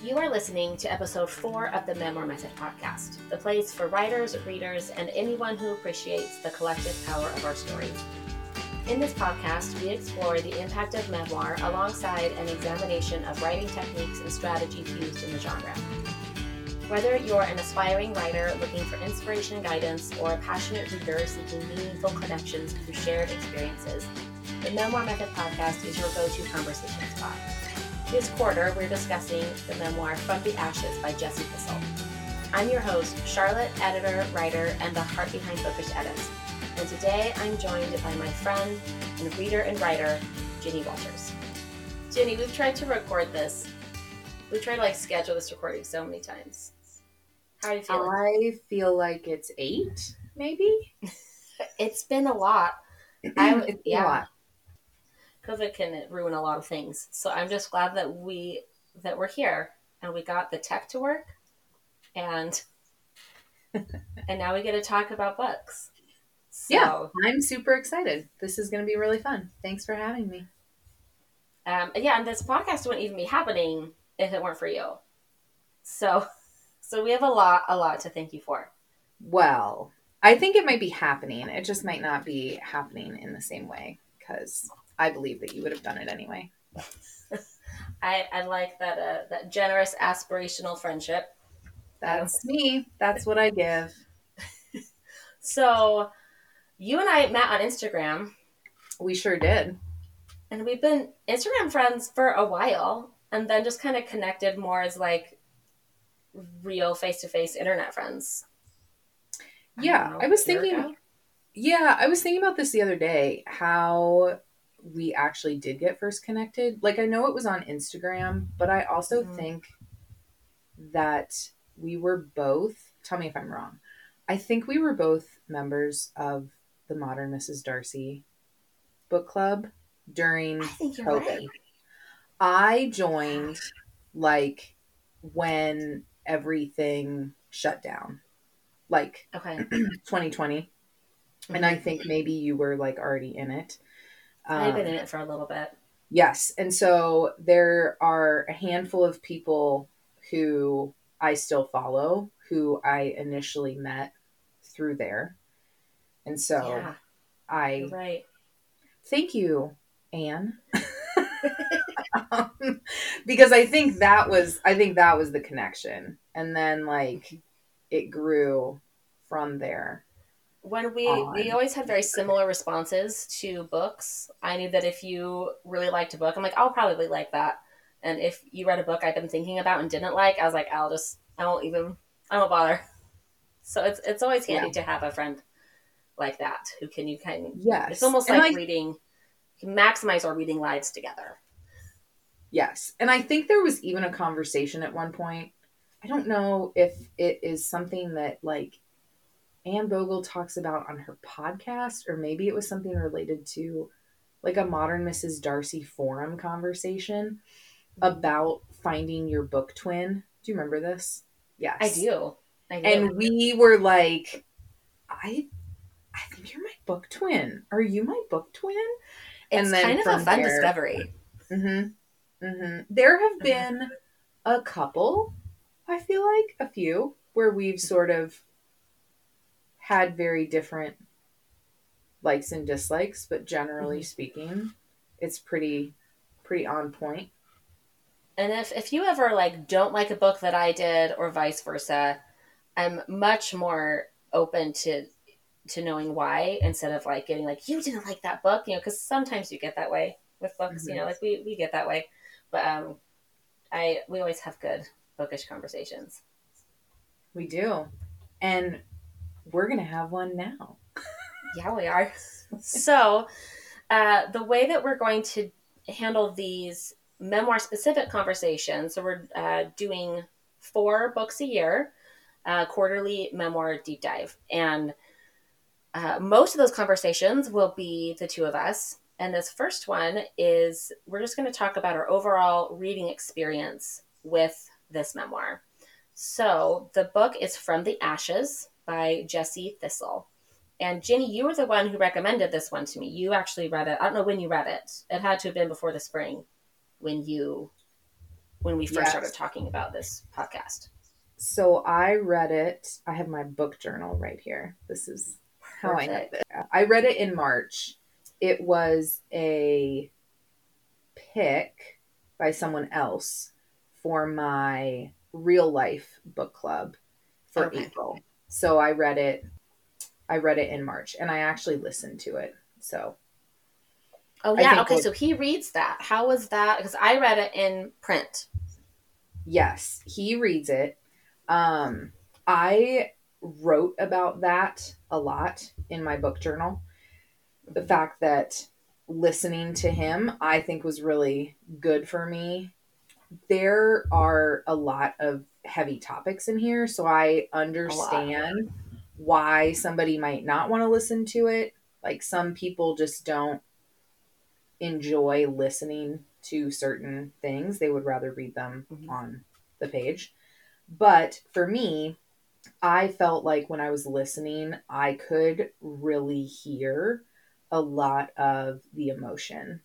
You are listening to episode four of the Memoir Method podcast, the place for writers, readers, and anyone who appreciates the collective power of our stories. In this podcast, we explore the impact of memoir alongside an examination of writing techniques and strategies used in the genre. Whether you're an aspiring writer looking for inspiration and guidance, or a passionate reader seeking meaningful connections through shared experiences, the Memoir Method podcast is your go to conversation spot. This quarter, we're discussing the memoir From the Ashes by Jesse Thistle. I'm your host, Charlotte, editor, writer, and the heart behind Bookish Edits. And today I'm joined by my friend and reader and writer, Ginny Walters. Ginny, we've tried to record this. We've tried to like schedule this recording so many times. How are you feeling? I feel like it's eight, maybe. it's been a lot. I, it's been yeah. a lot. COVID can ruin a lot of things. So I'm just glad that we that we're here and we got the tech to work and and now we get to talk about books. So, Yeah, I'm super excited. This is going to be really fun. Thanks for having me. Um, yeah, and this podcast wouldn't even be happening if it weren't for you. So, so we have a lot, a lot to thank you for. Well, I think it might be happening. It just might not be happening in the same way because I believe that you would have done it anyway. I, I like that uh, that generous aspirational friendship. That's me. That's what I give. So, you and I met on Instagram, We sure did. and we've been Instagram friends for a while, and then just kind of connected more as like real face to face internet friends. I Yeah, know, I was thinking- ago? Yeah, I was thinking about this the other day how we actually did get first connected. Like, I know it was on Instagram, but I also Mhm. think that we were both, tell me if I'm wrong, I think we were both members of the Modern Mrs. Darcy book club during I COVID. right. I joined like when everything shut down, like Okay. 2020 and I think maybe you were like already in it. I've been Um, in it for a little bit. yes, and so there are a handful of people who I still follow who I initially met through there, and so yeah, I right. thank you, Anne. Um, because I think that was I think that was the connection, and then like it grew from there. When we on. we always had very similar responses to books i knew that if you really liked a book i'm like i'll probably like that and if you read a book i've been thinking about and didn't like i was like i'll just i won't even i won't bother so it's it's always handy to have a friend like that who can you can Yes, it's almost And like I- reading can maximize our reading lives together Yes. And I think there was even a conversation at one point. I don't know if it is something that like Anne Bogel talks about on her podcast, or maybe it was something related to like a modern Mrs. Darcy forum conversation about finding your book twin. Do you remember this? Yes. i do i do And we were like, I I think you're my book twin. Are you my book twin? it's and then kind of a fun there- discovery Mm-hmm. Mm-hmm. There have been a couple, I feel like a few, where we've sort of had very different likes and dislikes, but generally Mhm. speaking, it's pretty pretty on point. And if if you ever like don't like a book that I did or vice versa, I'm much more open to to knowing why instead of like getting like you didn't like that book, you know, because sometimes you get that way with books, you know, like we we get that way. But um I we always have good bookish conversations. We do. And we're going to have one now. Yeah, we are. so, uh, the way that we're going to handle these memoir specific conversations, so we're uh, doing four books a year, uh, quarterly memoir deep dive. And uh, most of those conversations will be the two of us. And this first one is we're just going to talk about our overall reading experience with this memoir. So, the book is From the Ashes by Jesse Thistle. And Ginny, you were the one who recommended this one to me. You actually read it. I don't know when you read it. It had to have been before the spring when you when we first Yes. started talking about this podcast. So I read it. I have my book journal right here. This is how I Perfect. this. I read it in March. It was a pick by someone else for my real life book club for Okay. April. So I read it I read it in March and I actually listened to it. So Oh yeah, okay. So he reads that. How was that? Because I read it in print. yes, he reads it. Um I wrote about that a lot in my book journal. The fact that listening to him I think was really good for me. There are a lot of heavy topics in here, so I understand why somebody might not want to listen to it. Like some people just don't enjoy listening to certain things. They would rather read them Mhm. on the page. But for me, I felt like when I was listening, I could really hear a lot of the emotion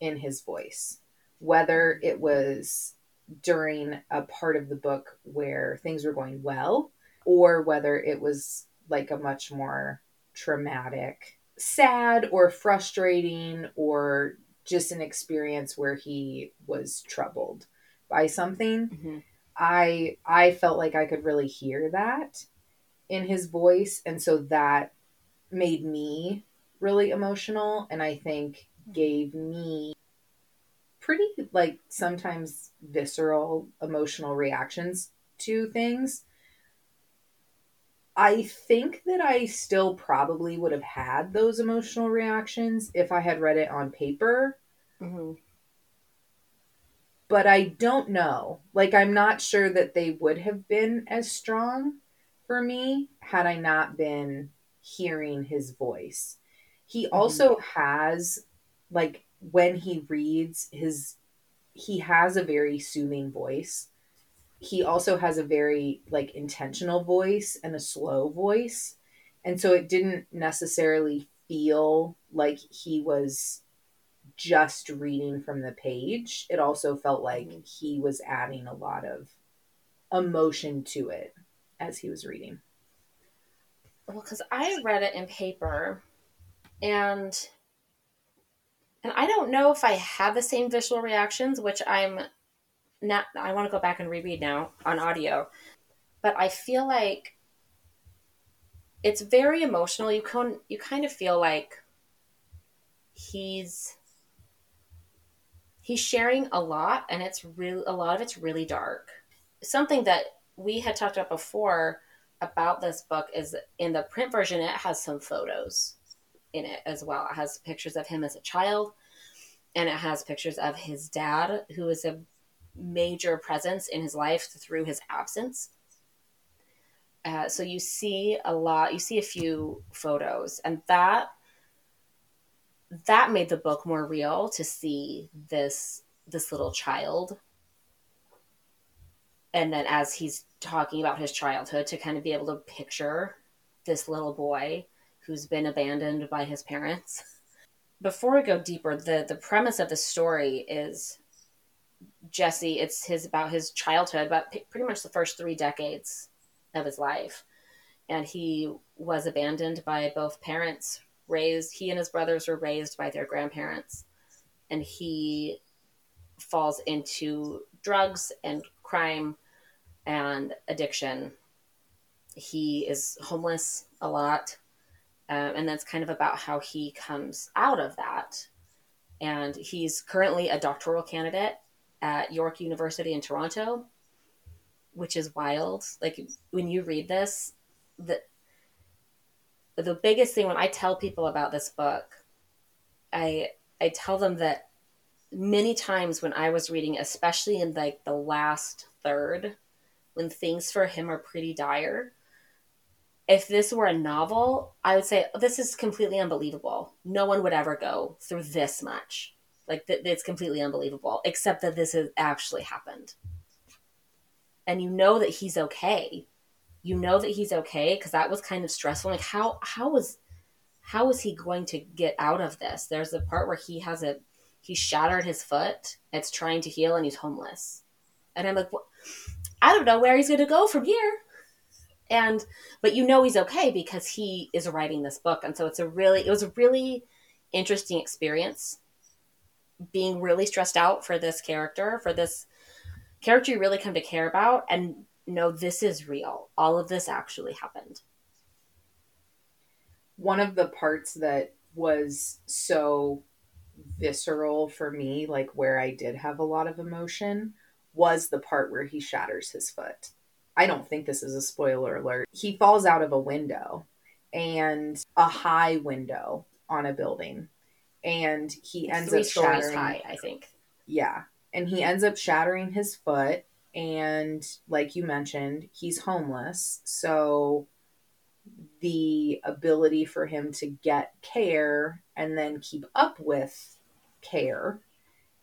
in his voice. Whether it was during a part of the book where things were going well, or whether it was like a much more traumatic, sad, or frustrating, or just an experience where he was troubled by something. Mm-hmm. I I felt like I could really hear that in his voice and so that made me really emotional and I think gave me pretty like sometimes visceral emotional reactions to things. I think that I still probably would have had those emotional reactions if I had read it on paper Mm-hmm. but I don't know. Like, I'm not sure that they would have been as strong for me had I not been hearing his voice. He also has, like, when he reads his, he has a very soothing voice. He also has a very, like, intentional voice and a slow voice. And so it didn't necessarily feel like he was just reading from the page. It also felt like Mhm. he was adding a lot of emotion to it as he was reading. Well, because I read it in paper, and and I don't know if I have the same visual reactions, which I'm not. I want to go back and reread now on audio, but I feel like it's very emotional. You can you kind of feel like he's he's sharing a lot, and it's really a lot of it's really dark. Something that we had talked about before about this book is in the print version it has some photos in it as well. It has pictures of him as a child and it has pictures of his dad who is a major presence in his life through his absence. Uh, so you see a lot you see a few photos and that that made the book more real to see this this little child. And then as he's talking about his childhood to kind of be able to picture this little boy who's been abandoned by his parents before we go deeper the the premise of the story is jesse it's his about his childhood but p- pretty much the first three decades of his life and he was abandoned by both parents raised he and his brothers were raised by their grandparents and he falls into drugs and crime and addiction. He is homeless a lot. Um, and that's kind of about how he comes out of that. And he's currently a doctoral candidate at York University in Toronto, which is wild. Like when you read this, the the biggest thing when I tell people about this book, I I tell them that many times when I was reading, especially in like the last third, when things for him are pretty dire, if this were a novel, I would say oh, this is completely unbelievable. No one would ever go through this much. Like th- it's completely unbelievable, except that this has actually happened. And you know that he's okay. You know that he's okay because that was kind of stressful. Like how how was how is he going to get out of this? There's a part where he has a he shattered his foot. It's trying to heal, and he's homeless. And I'm like, I don't know where he's going to go from here. And, but you know, he's okay because he is writing this book. And so it's a really, it was a really interesting experience being really stressed out for this character, for this character you really come to care about and know this is real. All of this actually happened. One of the parts that was so visceral for me, like where I did have a lot of emotion, was the part where he shatters his foot. I don't think this is a spoiler alert. He falls out of a window and a high window on a building. And he ends Three up shattering. high, I think. Yeah. And he ends up shattering his foot. And like you mentioned, he's homeless. So the ability for him to get care and then keep up with care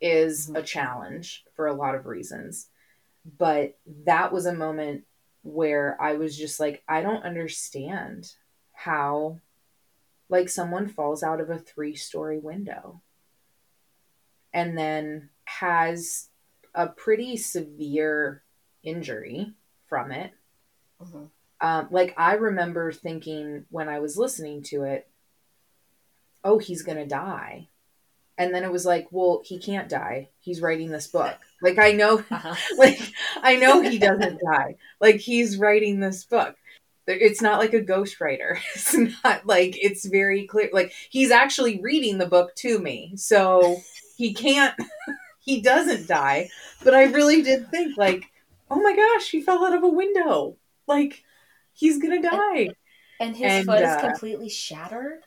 is mm-hmm. a challenge for a lot of reasons. But that was a moment where I was just like, I don't understand how, like, someone falls out of a three story window and then has a pretty severe injury from it. Mhm. Um, like, I remember thinking when I was listening to it, oh, he's going to die. And then it was like, well, he can't die. He's writing this book. Like, I know Uh-huh. like I know he doesn't die. Like he's writing this book. It's not like a ghostwriter. It's not like it's very clear. Like he's actually reading the book to me, so he can't. He doesn't die. But I really did think like, oh my gosh, he fell out of a window. Like he's gonna die. And his And, foot is uh, completely shattered.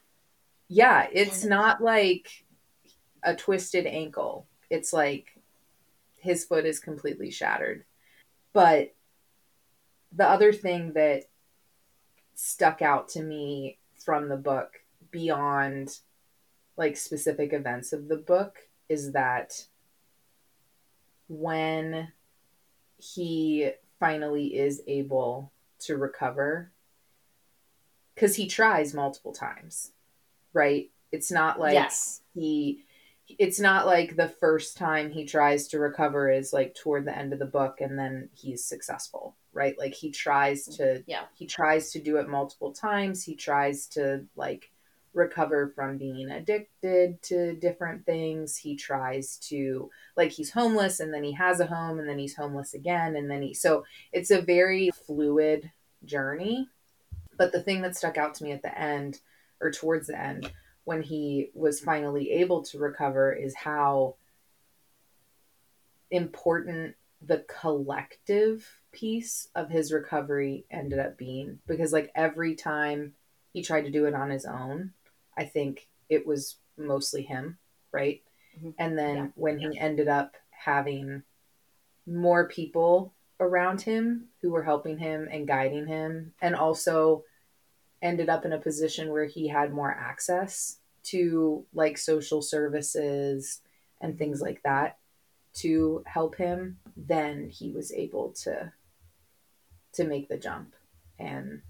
Yeah, it's And- not like a twisted ankle. It's like his foot is completely shattered. But the other thing that stuck out to me from the book beyond like specific events of the book is that when he finally is able to recover cuz he tries multiple times right it's not like yes. he it's not like the first time he tries to recover is like toward the end of the book and then he's successful right? Like he tries to Yeah. he tries to do it multiple times. He tries to like recover from being addicted to different things. He tries to like he's homeless and then he has a home and then he's homeless again and then he so it's a very fluid journey. But the thing that stuck out to me at the end or towards the end when he was finally able to recover is how important the collective piece of his recovery ended up being because like every time he tried to do it on his own i think it was mostly him right Mhm. and then Yeah. when he ended up having more people around him who were helping him and guiding him and also ended up in a position where he had more access to like social services and things like that to help him then he was able to to make the jump and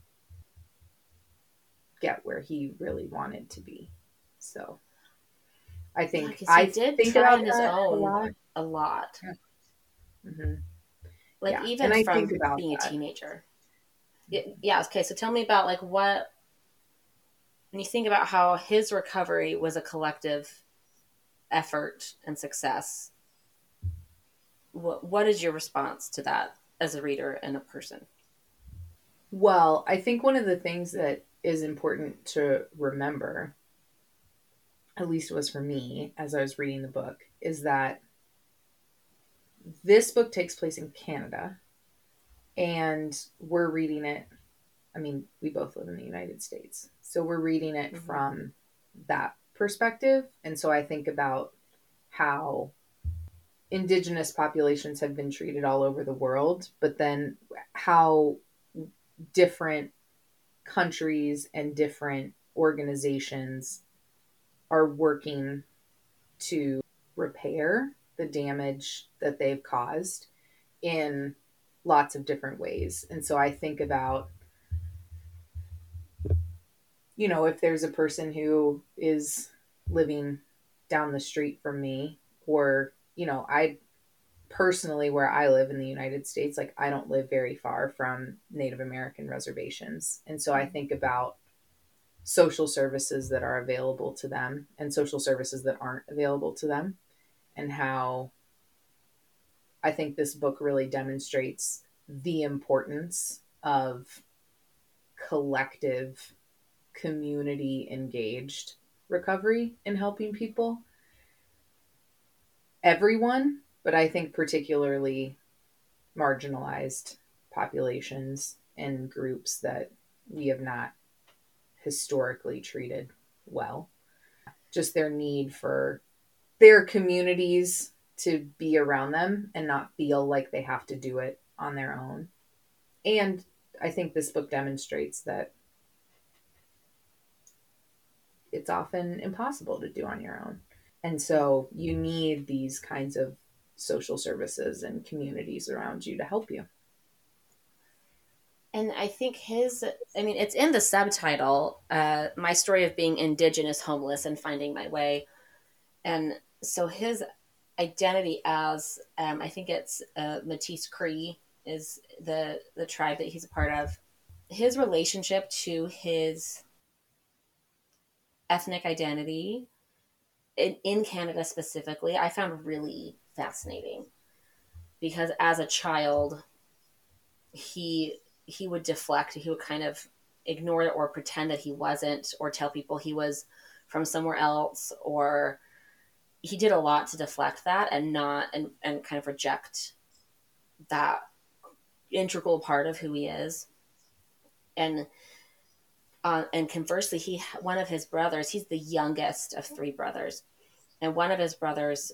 get where he really wanted to be so i think Yeah, i did think about on his that a own. lot. A lot. Mhm. Like Yeah, even and from being that. a teenager. Yeah. Okay. So tell me about like what when you think about how his recovery was a collective effort and success. What what is your response to that as a reader and a person? Well, I think one of the things that is important to remember, at least was for me as I was reading the book, is that this book takes place in Canada and we're reading it. I mean, we both live in the United States. So we're reading it Mhm. from that perspective. And so I think about how indigenous populations have been treated all over the world, but then how different countries and different organizations are working to repair the damage that they've caused in lots of different ways. And so I think about you know, if there's a person who is living down the street from me or, you know, I personally where I live in the United States, like I don't live very far from Native American reservations. And so I think about social services that are available to them and social services that aren't available to them and how I think this book really demonstrates the importance of collective community engaged recovery in helping people everyone but I think particularly marginalized populations and groups that we have not historically treated well. Just their need for their communities to be around them and not feel like they have to do it on their own. And I think this book demonstrates that it's often impossible to do on your own. And so you need these kinds of social services and communities around you to help you. And I think his, I mean, it's in the subtitle, uh, My Story of Being Indigenous, Homeless, and Finding My Way. And so his identity as, um, I think it's uh, Métis Cree is the, the tribe that he's a part of. His relationship to his ethnic identity in, in Canada specifically, I found really fascinating because as a child he he would deflect he would kind of ignore it or pretend that he wasn't or tell people he was from somewhere else or he did a lot to deflect that and not and, and kind of reject that integral part of who he is and uh, and conversely he one of his brothers he's the youngest of three brothers and one of his brothers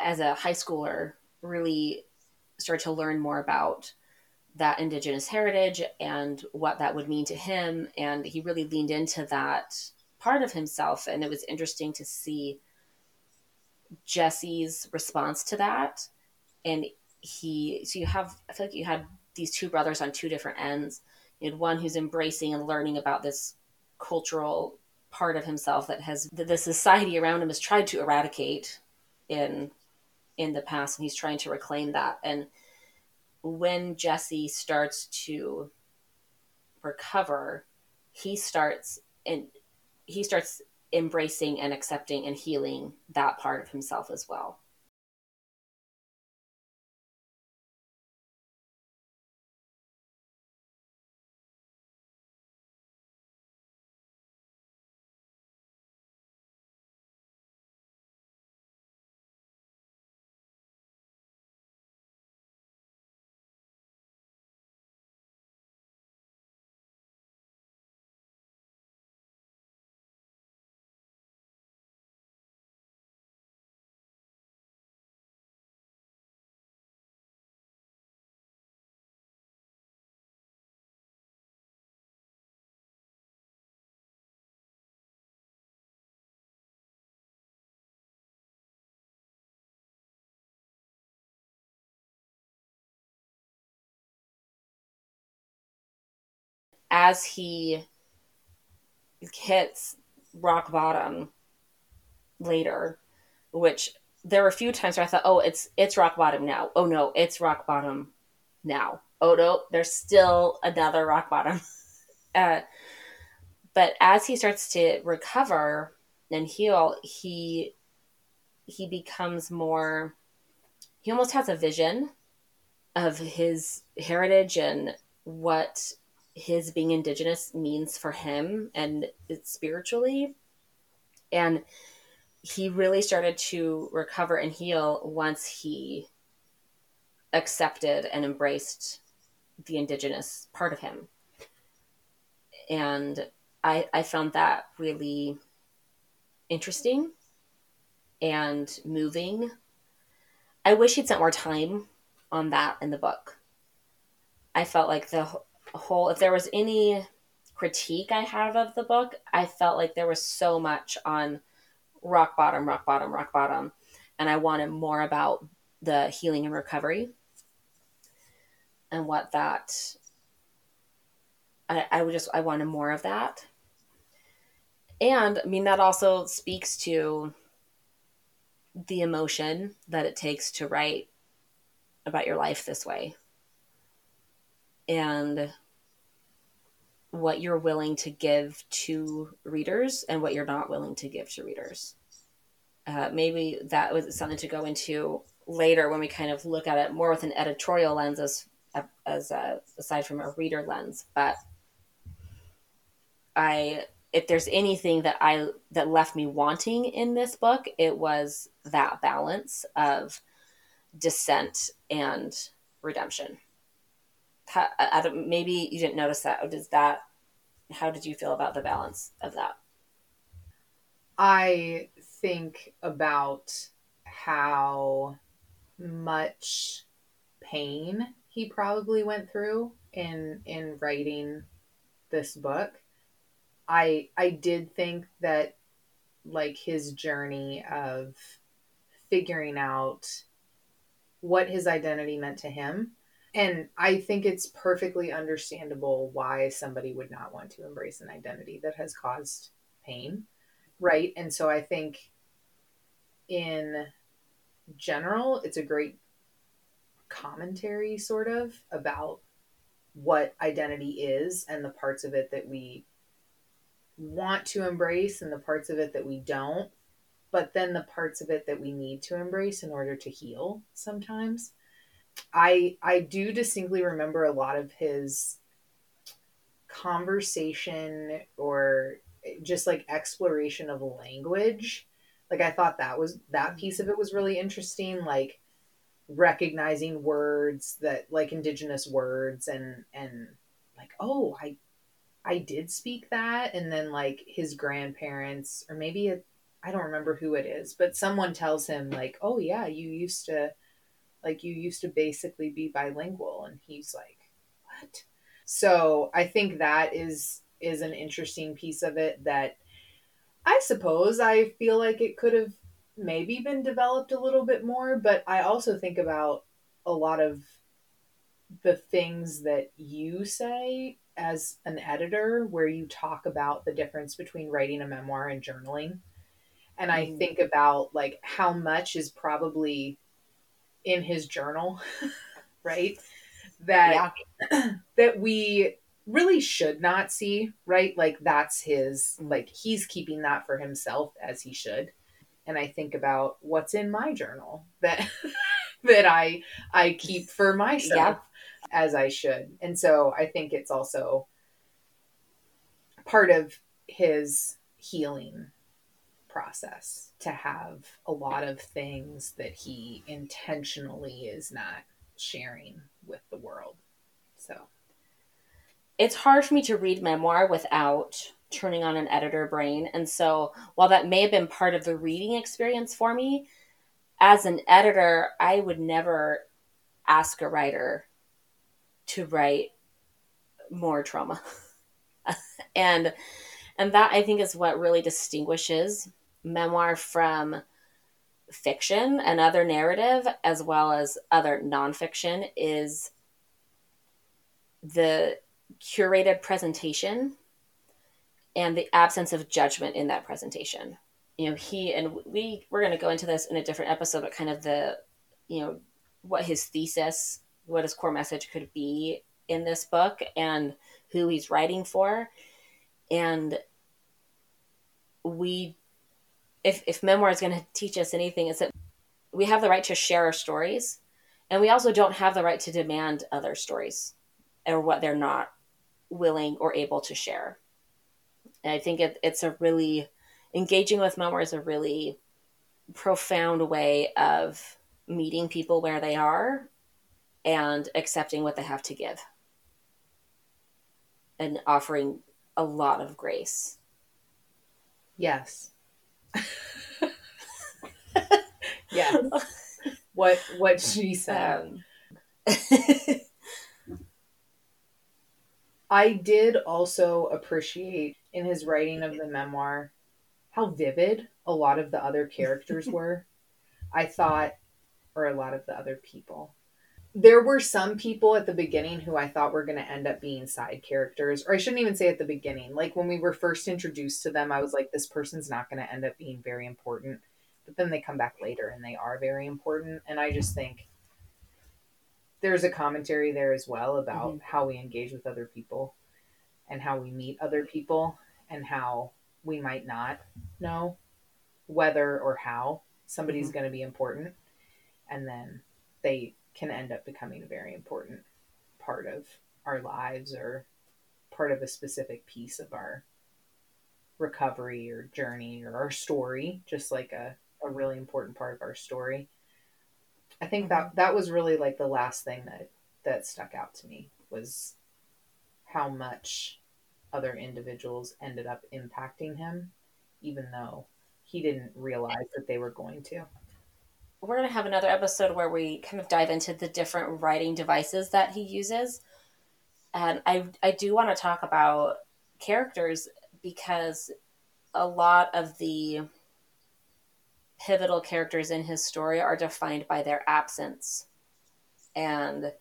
as a high schooler, really started to learn more about that indigenous heritage and what that would mean to him. And he really leaned into that part of himself. And it was interesting to see Jesse's response to that. And he, so you have, I feel like you had these two brothers on two different ends. You had one who's embracing and learning about this cultural part of himself that has the society around him has tried to eradicate in in the past and he's trying to reclaim that and when jesse starts to recover he starts and he starts embracing and accepting and healing that part of himself as well as he hits rock bottom later, which there were a few times where I thought, oh, it's it's rock bottom now. Oh no, it's rock bottom now. Oh no, there's still another rock bottom. uh, but as he starts to recover and heal, he he becomes more. He almost has a vision of his heritage and what his being indigenous means for him and spiritually. And he really started to recover and heal once he accepted and embraced the indigenous part of him. And i i found that really interesting and moving. I wish he'd spent more time on that in the book. I felt like the whole if there was any critique I have of the book, I felt like there was so much on rock bottom, rock bottom, rock bottom, and I wanted more about the healing and recovery and what that I, I would just I wanted more of that. And I mean that also speaks to the emotion that it takes to write about your life this way and what you're willing to give to readers and what you're not willing to give to readers. Uh, maybe that was something to go into later when we kind of look at it more with an editorial lens as as a, aside from a reader lens. But I, if there's anything that I that left me wanting in this book, it was that balance of descent and redemption. How, maybe you didn't notice that. Oh, does that? How did you feel about the balance of that? I think about how much pain he probably went through in in writing this book. I I did think that like his journey of figuring out what his identity meant to him. And I think it's perfectly understandable why somebody would not want to embrace an identity that has caused pain. Right. And so I think in general, it's a great commentary, sort of, about what identity is and the parts of it that we want to embrace and the parts of it that we don't but then the parts of it that we need to embrace in order to heal sometimes. I I do distinctly remember a lot of his conversation or just like exploration of language. Like I thought that was that mm-hmm. piece of it was really interesting like recognizing words that like indigenous words and and like oh I I did speak that and then like his grandparents or maybe a I don't remember who it is, but someone tells him like, "Oh yeah, you used to like you used to basically be bilingual." And he's like, "What?" So, I think that is is an interesting piece of it that I suppose I feel like it could have maybe been developed a little bit more, but I also think about a lot of the things that you say as an editor where you talk about the difference between writing a memoir and journaling and I mm-hmm. think about like how much is probably in his journal, right? That yeah. that we really should not see, right? Like that's his mm-hmm. like he's keeping that for himself as he should. And I think about what's in my journal that that I I keep for myself yeah. as I should. And so I think it's also part of his healing process to have a lot of things that he intentionally is not sharing with the world. So it's hard for me to read memoir without turning on an editor brain. And so while that may have been part of the reading experience for me, as an editor, I would never ask a writer to write more trauma. and and that I think is what really distinguishes memoir from fiction and other narrative as well as other nonfiction is the curated presentation and the absence of judgment in that presentation. You know he and we we're going to go into this in a different episode but kind of the you know what his thesis what his core message could be in this book and who he's writing for. And we if if memoir is going to teach us anything, it's that we have the right to share our stories, and we also don't have the right to demand other stories or what they're not willing or able to share. And I think it, it's a really engaging with memoir is a really profound way of meeting people where they are and accepting what they have to give and offering a lot of grace. Yes. yeah. What what she said. Um. I did also appreciate in his writing of the memoir how vivid a lot of the other characters were. I thought or a lot of the other people there were some people at the beginning who I thought were going to end up being side characters, or I shouldn't even say at the beginning. Like when we were first introduced to them, I was like, this person's not going to end up being very important. but then they come back later and they are very important. And I just think there's a commentary there as well about mm-hmm. how we engage with other people and how we meet other people and how we might not know whether or how somebody's mm-hmm. going to be important and then they can end up becoming a very important part of our lives or part of a specific piece of our recovery or journey or our story just like a, a really important part of our story. I think that that was really like the last thing that that stuck out to me was how much other individuals ended up impacting him even though he didn't realize that they were going to we're going to have another episode where we kind of dive into the different writing devices that he uses and i i do want to talk about characters because a lot of the pivotal characters in his story are defined by their absence. And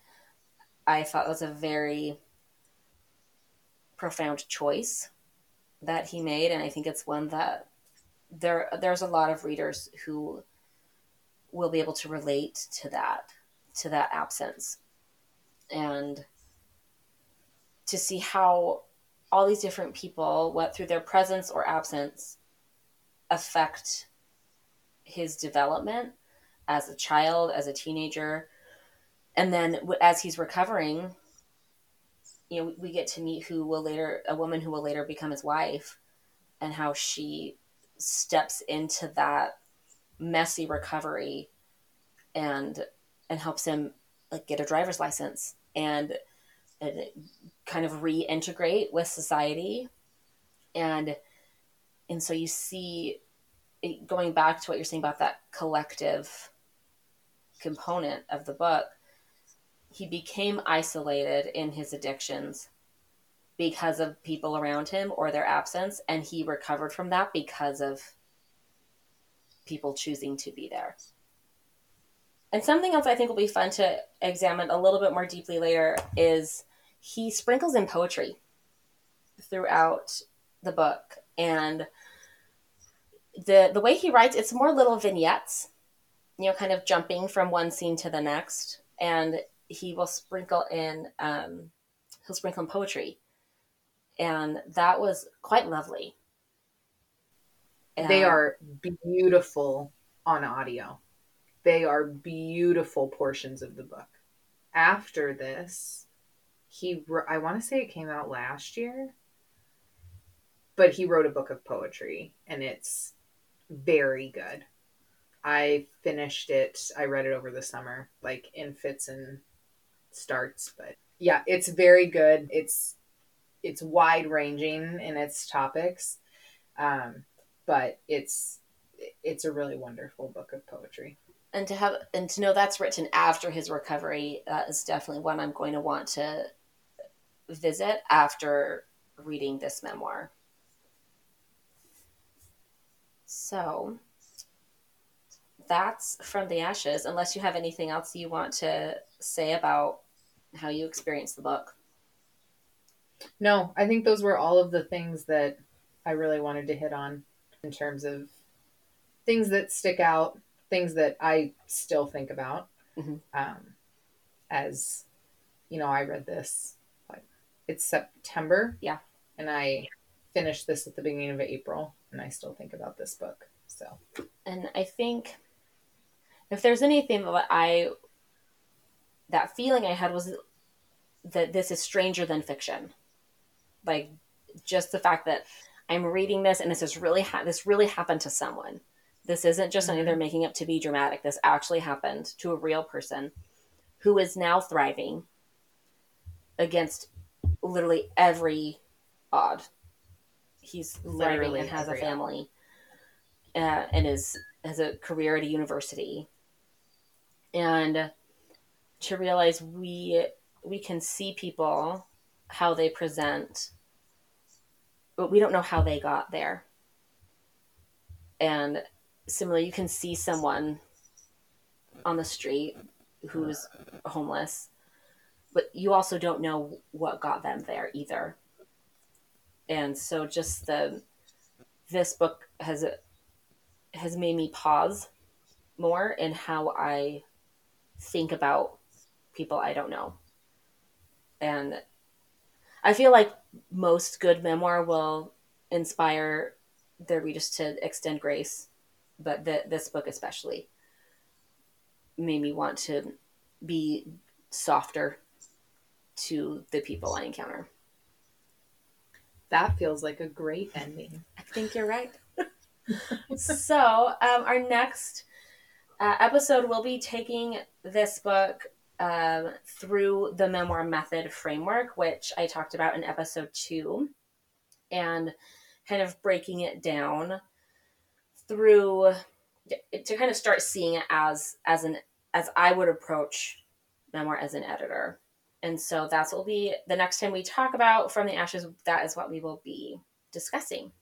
I thought was a very profound choice that he made and I think it's one that there there's a lot of readers who will be able to relate to that to that absence and to see how all these different people, what through their presence or absence, affect his development as a child, as a teenager. And then as he's recovering, you know, we get to meet who will later, a woman who will later become his wife, and how she steps into that messy recovery and and helps him like get a driver's license and and kind of reintegrate with society. And and so you see it, going back to what you're saying about that collective component of the book he became isolated in his addictions because of people around him or their absence and he recovered from that because of people choosing to be there. And something else i think will be fun to examine a little bit more deeply later is he sprinkles in poetry throughout the book. And the the way he writes it's more little vignettes you know kind of jumping from one scene to the next. And he will sprinkle in um, he'll sprinkle in poetry. And that was quite lovely and they are beautiful on audio they are beautiful portions of the book after this he I want to say it came out last year, but he wrote a book of poetry and it's very good. I finished it. I read it over the summer, like in fits and starts, but yeah, it's very good. It's it's wide ranging in its topics. Um, but it's it's a really wonderful book of poetry and to have and to know that's written after his recovery uh, is definitely one i'm going to want to visit after reading this memoir. So that's from the ashes, unless you have anything else you want to say about how you experienced the book. No, I think those were all of the things that I really wanted to hit on in terms of things that stick out, things that I still think about. Mm-hmm. Um, as you know, I read this it's September. Yeah. And I finished this at the beginning of April, and I still think about this book. So. And I think if there's anything that I that feeling I had was that this is stranger than fiction. Like just the fact that I'm reading this and this is really ha- this really happened to someone. This isn't just something they're mm-hmm. making up to be dramatic. This actually happened to a real person who is now thriving against literally every odd. He's literally and has a family, uh, and is has a career at a university, and to realize we we can see people how they present, but we don't know how they got there. And similarly, you can see someone on the street who's homeless but you also don't know what got them there either. And so just the this book has has made me pause more in how I think about people I don't know. And I feel like most good memoir will inspire their readers to extend grace, but the, this book especially made me want to be softer to the people I encounter. That feels like a great ending. I think you're right. so, um, our next uh, episode will be taking this book um, through the memoir method framework, which I talked about in episode two, and kind of breaking it down through to kind of start seeing it as as an as I would approach memoir as an editor. And so that's what will be the next time we talk about From the Ashes, that is what we will be discussing.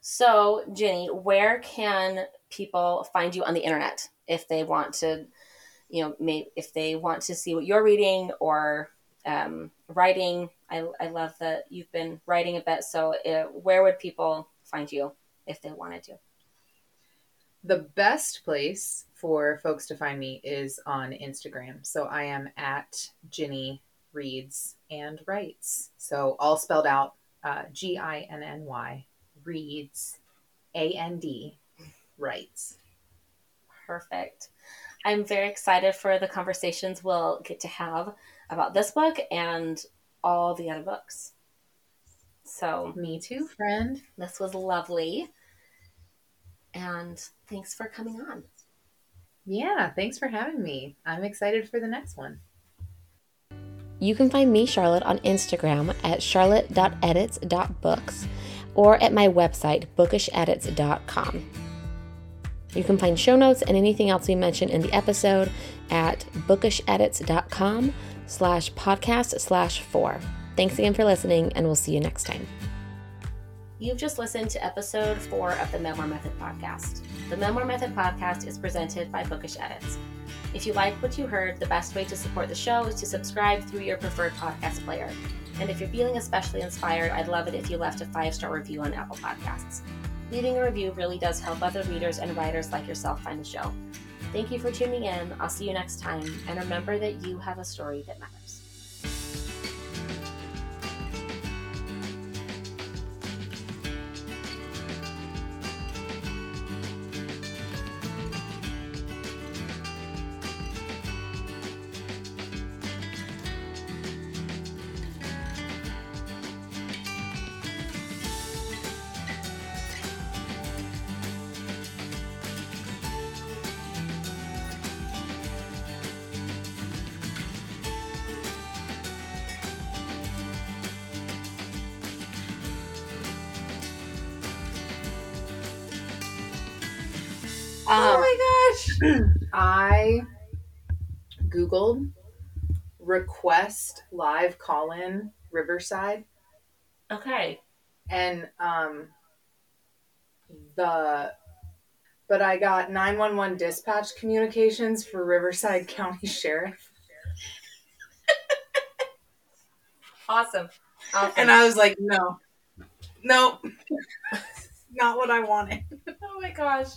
So, Ginny, where can people find you on the internet if they want to, you know, maybe if they want to see what you're reading or um, writing? I, I love that you've been writing a bit. So, uh, where would people find you if they wanted to? The best place for folks to find me is on Instagram. So I am at Ginny Reads and Writes. So all spelled out uh, G I N N Y Reads A N D Writes. Perfect. I'm very excited for the conversations we'll get to have about this book and all the other books. So, me too, friend. This was lovely. And thanks for coming on. Yeah, thanks for having me. I'm excited for the next one. You can find me, Charlotte, on Instagram at charlotte.edits.books or at my website, bookishedits.com. You can find show notes and anything else we mentioned in the episode at bookishedits.com slash podcast slash four. Thanks again for listening, and we'll see you next time. You've just listened to episode four of the Memoir Method podcast. The Memoir Method podcast is presented by Bookish Edits. If you like what you heard, the best way to support the show is to subscribe through your preferred podcast player. And if you're feeling especially inspired, I'd love it if you left a five star review on Apple Podcasts. Leaving a review really does help other readers and writers like yourself find the show. Thank you for tuning in. I'll see you next time, and remember that you have a story that matters. Oh my gosh. I Googled request live call in Riverside. Okay. And um the but I got 911 dispatch communications for Riverside County Sheriff. awesome. awesome. And I was like, no. Nope. Not what I wanted. oh my gosh.